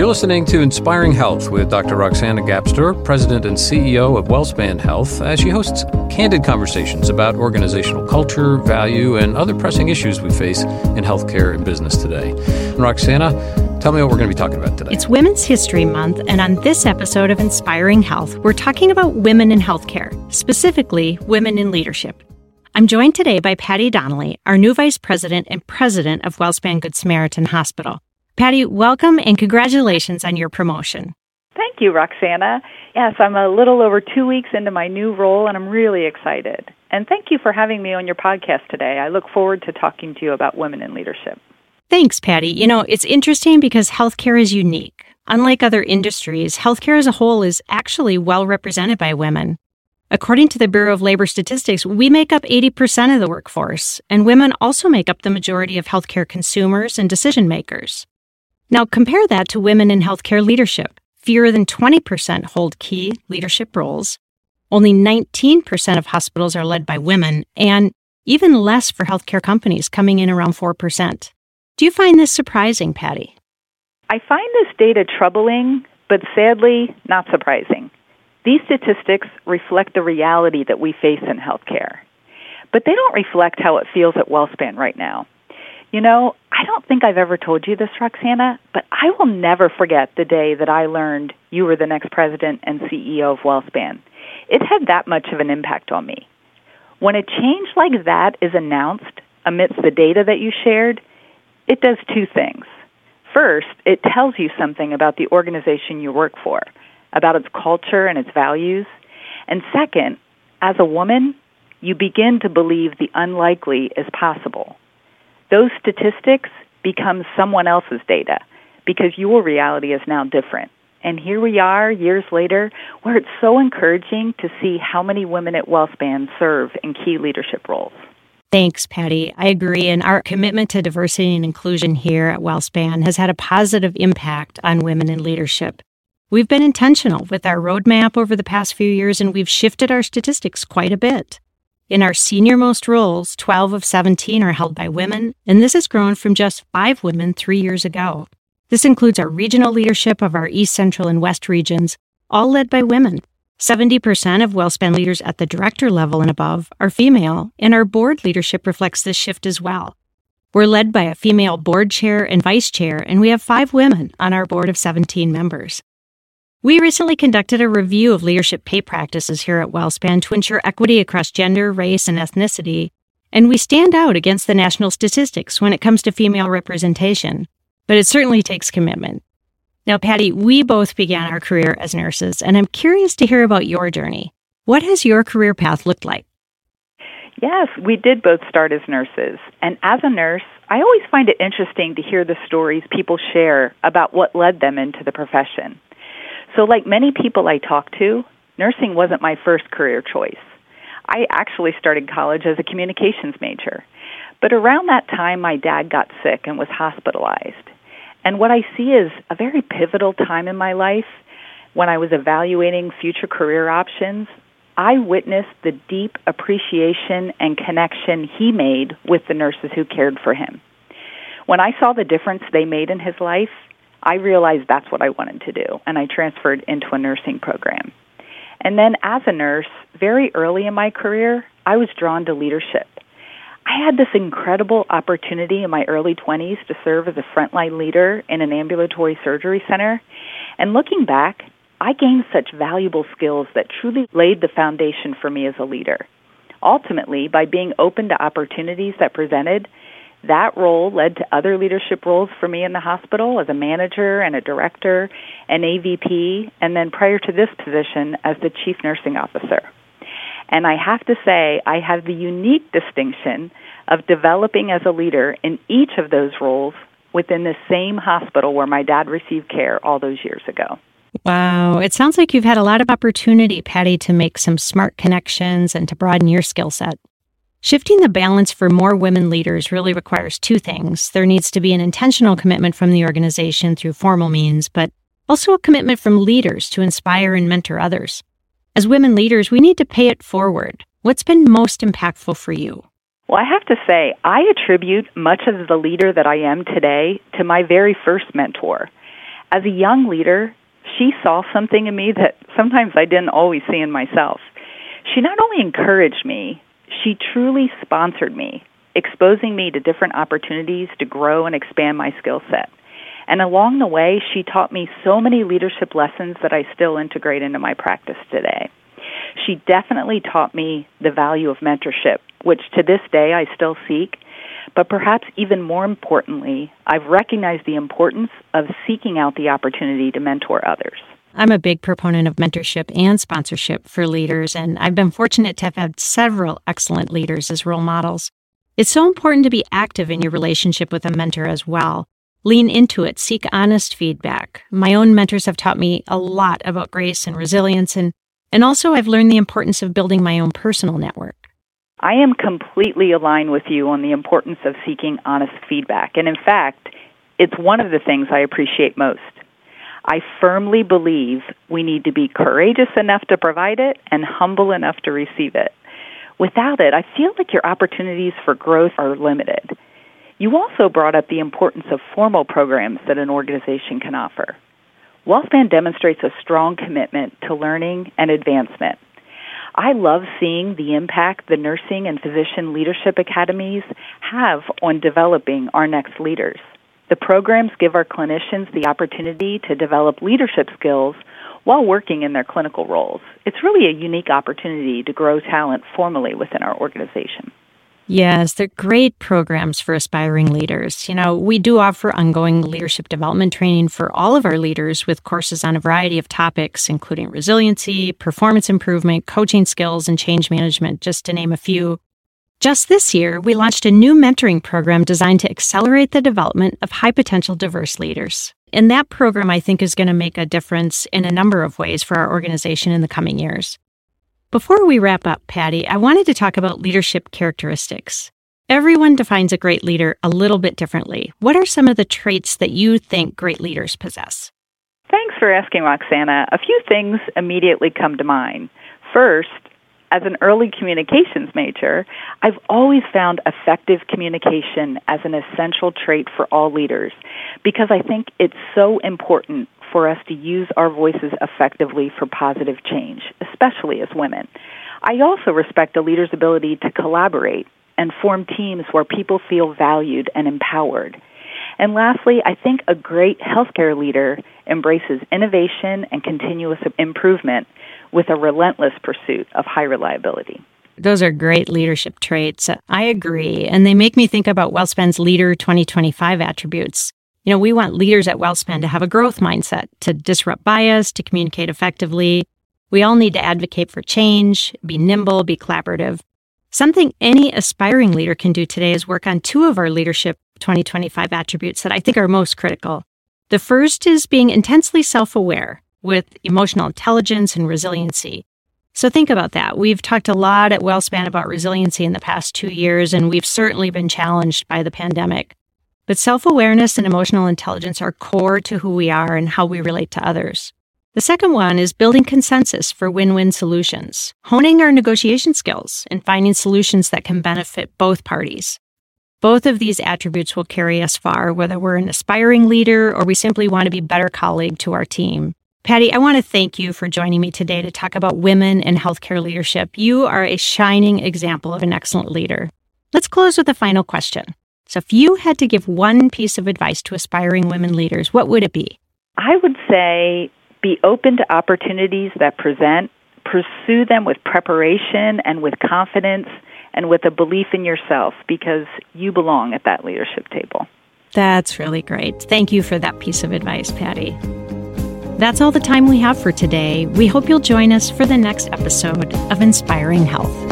You're listening to Inspiring Health with Dr. Roxana Gapstur, President and CEO of WellSpan Health, as she hosts candid conversations about organizational culture, value, and other pressing issues we face in healthcare and business today. And Roxana, tell me what we're going to be talking about today. It's Women's History Month, and on this episode of Inspiring Health, we're talking about women in healthcare, specifically women in leadership. I'm joined today by Patty Donnelly, our new Vice President and President of WellSpan Good Samaritan Hospital. Patty, welcome and congratulations on your promotion. Thank you, Roxana. Yes, I'm a little over two weeks into my new role, and I'm really excited. And thank you for having me on your podcast today. I look forward to talking to you about women in leadership. Thanks, Patty. You know, it's interesting because healthcare is unique. Unlike other industries, healthcare as a whole is actually well represented by women. According to the Bureau of Labor Statistics, we make up 80% of the workforce, and women also make up the majority of healthcare consumers and decision makers. Now compare that to women in healthcare leadership. Fewer than 20% hold key leadership roles. Only 19% of hospitals are led by women, and even less for healthcare companies, coming in around 4%. Do you find this surprising, Patty? I find this data troubling, but sadly, not surprising. These statistics reflect the reality that we face in healthcare, but they don't reflect how it feels at WellSpan right now. You know, I don't think I've ever told you this, Roxana, but I will never forget the day that I learned you were the next president and CEO of WellSpan. It had that much of an impact on me. When a change like that is announced amidst the data that you shared, it does two things. First, it tells you something about the organization you work for, about its culture and its values. And second, as a woman, you begin to believe the unlikely is possible those statistics become someone else's data because your reality is now different. And here we are, years later, where it's so encouraging to see how many women at WellSpan serve in key leadership roles. Thanks, Patty. I agree. And our commitment to diversity and inclusion here at WellSpan has had a positive impact on women in leadership. We've been intentional with our roadmap over the past few years, and we've shifted our statistics quite a bit. In our senior most roles, 12 of 17 are held by women, and this has grown from just five women three years ago. This includes our regional leadership of our East, Central, and West regions, all led by women. 70% of WellSpan leaders at the director level and above are female, and our board leadership reflects this shift as well. We're led by a female board chair and vice chair, and we have five women on our board of 17 members. We recently conducted a review of leadership pay practices here at WellSpan to ensure equity across gender, race, and ethnicity, and we stand out against the national statistics when it comes to female representation. But it certainly takes commitment. Now, Patty, we both began our career as nurses, and I'm curious to hear about your journey. What has your career path looked like? Yes, we did both start as nurses. And as a nurse, I always find it interesting to hear the stories people share about what led them into the profession. So, like many people I talk to, nursing wasn't my first career choice. I actually started college as a communications major. But around that time, my dad got sick and was hospitalized. And what I see is a very pivotal time in my life when I was evaluating future career options. I witnessed the deep appreciation and connection he made with the nurses who cared for him. When I saw the difference they made in his life, I realized that's what I wanted to do, and I transferred into a nursing program. And then as a nurse, very early in my career, I was drawn to leadership. I had this incredible opportunity in my early 20s to serve as a frontline leader in an ambulatory surgery center. And looking back, I gained such valuable skills that truly laid the foundation for me as a leader. Ultimately, by being open to opportunities that presented, that role led to other leadership roles for me in the hospital as a manager and a director, an AVP, and then prior to this position as the chief nursing officer. And I have to say, I have the unique distinction of developing as a leader in each of those roles within the same hospital where my dad received care all those years ago. Wow. It sounds like you've had a lot of opportunity, Patty, to make some smart connections and to broaden your skill set. Shifting the balance for more women leaders really requires two things. There needs to be an intentional commitment from the organization through formal means, but also a commitment from leaders to inspire and mentor others. As women leaders, we need to pay it forward. What's been most impactful for you? Well, I have to say, I attribute much of the leader that I am today to my very first mentor. As a young leader, she saw something in me that sometimes I didn't always see in myself. She not only encouraged me, she truly sponsored me, exposing me to different opportunities to grow and expand my skill set. And along the way, she taught me so many leadership lessons that I still integrate into my practice today. She definitely taught me the value of mentorship, which to this day I still seek. But perhaps even more importantly, I've recognized the importance of seeking out the opportunity to mentor others. I'm a big proponent of mentorship and sponsorship for leaders, and I've been fortunate to have had several excellent leaders as role models. It's so important to be active in your relationship with a mentor as well. Lean into it, seek honest feedback. My own mentors have taught me a lot about grace and resilience, and, and also I've learned the importance of building my own personal network. I am completely aligned with you on the importance of seeking honest feedback, and in fact, it's one of the things I appreciate most. I firmly believe we need to be courageous enough to provide it and humble enough to receive it. Without it, I feel like your opportunities for growth are limited. You also brought up the importance of formal programs that an organization can offer. WellSpan demonstrates a strong commitment to learning and advancement. I love seeing the impact the nursing and physician leadership academies have on developing our next leaders. The programs give our clinicians the opportunity to develop leadership skills while working in their clinical roles. It's really a unique opportunity to grow talent formally within our organization. Yes, they're great programs for aspiring leaders. You know, we do offer ongoing leadership development training for all of our leaders with courses on a variety of topics, including resiliency, performance improvement, coaching skills, and change management, just to name a few. Just this year, we launched a new mentoring program designed to accelerate the development of high potential diverse leaders. And that program, I think, is going to make a difference in a number of ways for our organization in the coming years. Before we wrap up, Patty, I wanted to talk about leadership characteristics. Everyone defines a great leader a little bit differently. What are some of the traits that you think great leaders possess? Thanks for asking, Roxana. A few things immediately come to mind. First, as an early communications major, I've always found effective communication as an essential trait for all leaders because I think it's so important for us to use our voices effectively for positive change, especially as women. I also respect a leader's ability to collaborate and form teams where people feel valued and empowered. And lastly, I think a great healthcare leader embraces innovation and continuous improvement with a relentless pursuit of high reliability. Those are great leadership traits. I agree. And they make me think about WellSpan's Leader 2025 attributes. You know, we want leaders at WellSpan to have a growth mindset, to disrupt bias, to communicate effectively. We all need to advocate for change, be nimble, be collaborative. Something any aspiring leader can do today is work on two of our leadership 2025 attributes that I think are most critical. The first is being intensely self aware with emotional intelligence and resiliency. So think about that. We've talked a lot at WellSpan about resiliency in the past two years, and we've certainly been challenged by the pandemic. But self awareness and emotional intelligence are core to who we are and how we relate to others. The second one is building consensus for win win solutions, honing our negotiation skills, and finding solutions that can benefit both parties. Both of these attributes will carry us far, whether we're an aspiring leader or we simply want to be better colleague to our team. Patty, I want to thank you for joining me today to talk about women in healthcare leadership. You are a shining example of an excellent leader. Let's close with a final question. So, if you had to give one piece of advice to aspiring women leaders, what would it be? I would say be open to opportunities that present, pursue them with preparation and with confidence and with a belief in yourself because you belong at that leadership table. That's really great. Thank you for that piece of advice, Patty. That's all the time we have for today. We hope you'll join us for the next episode of Inspiring Health.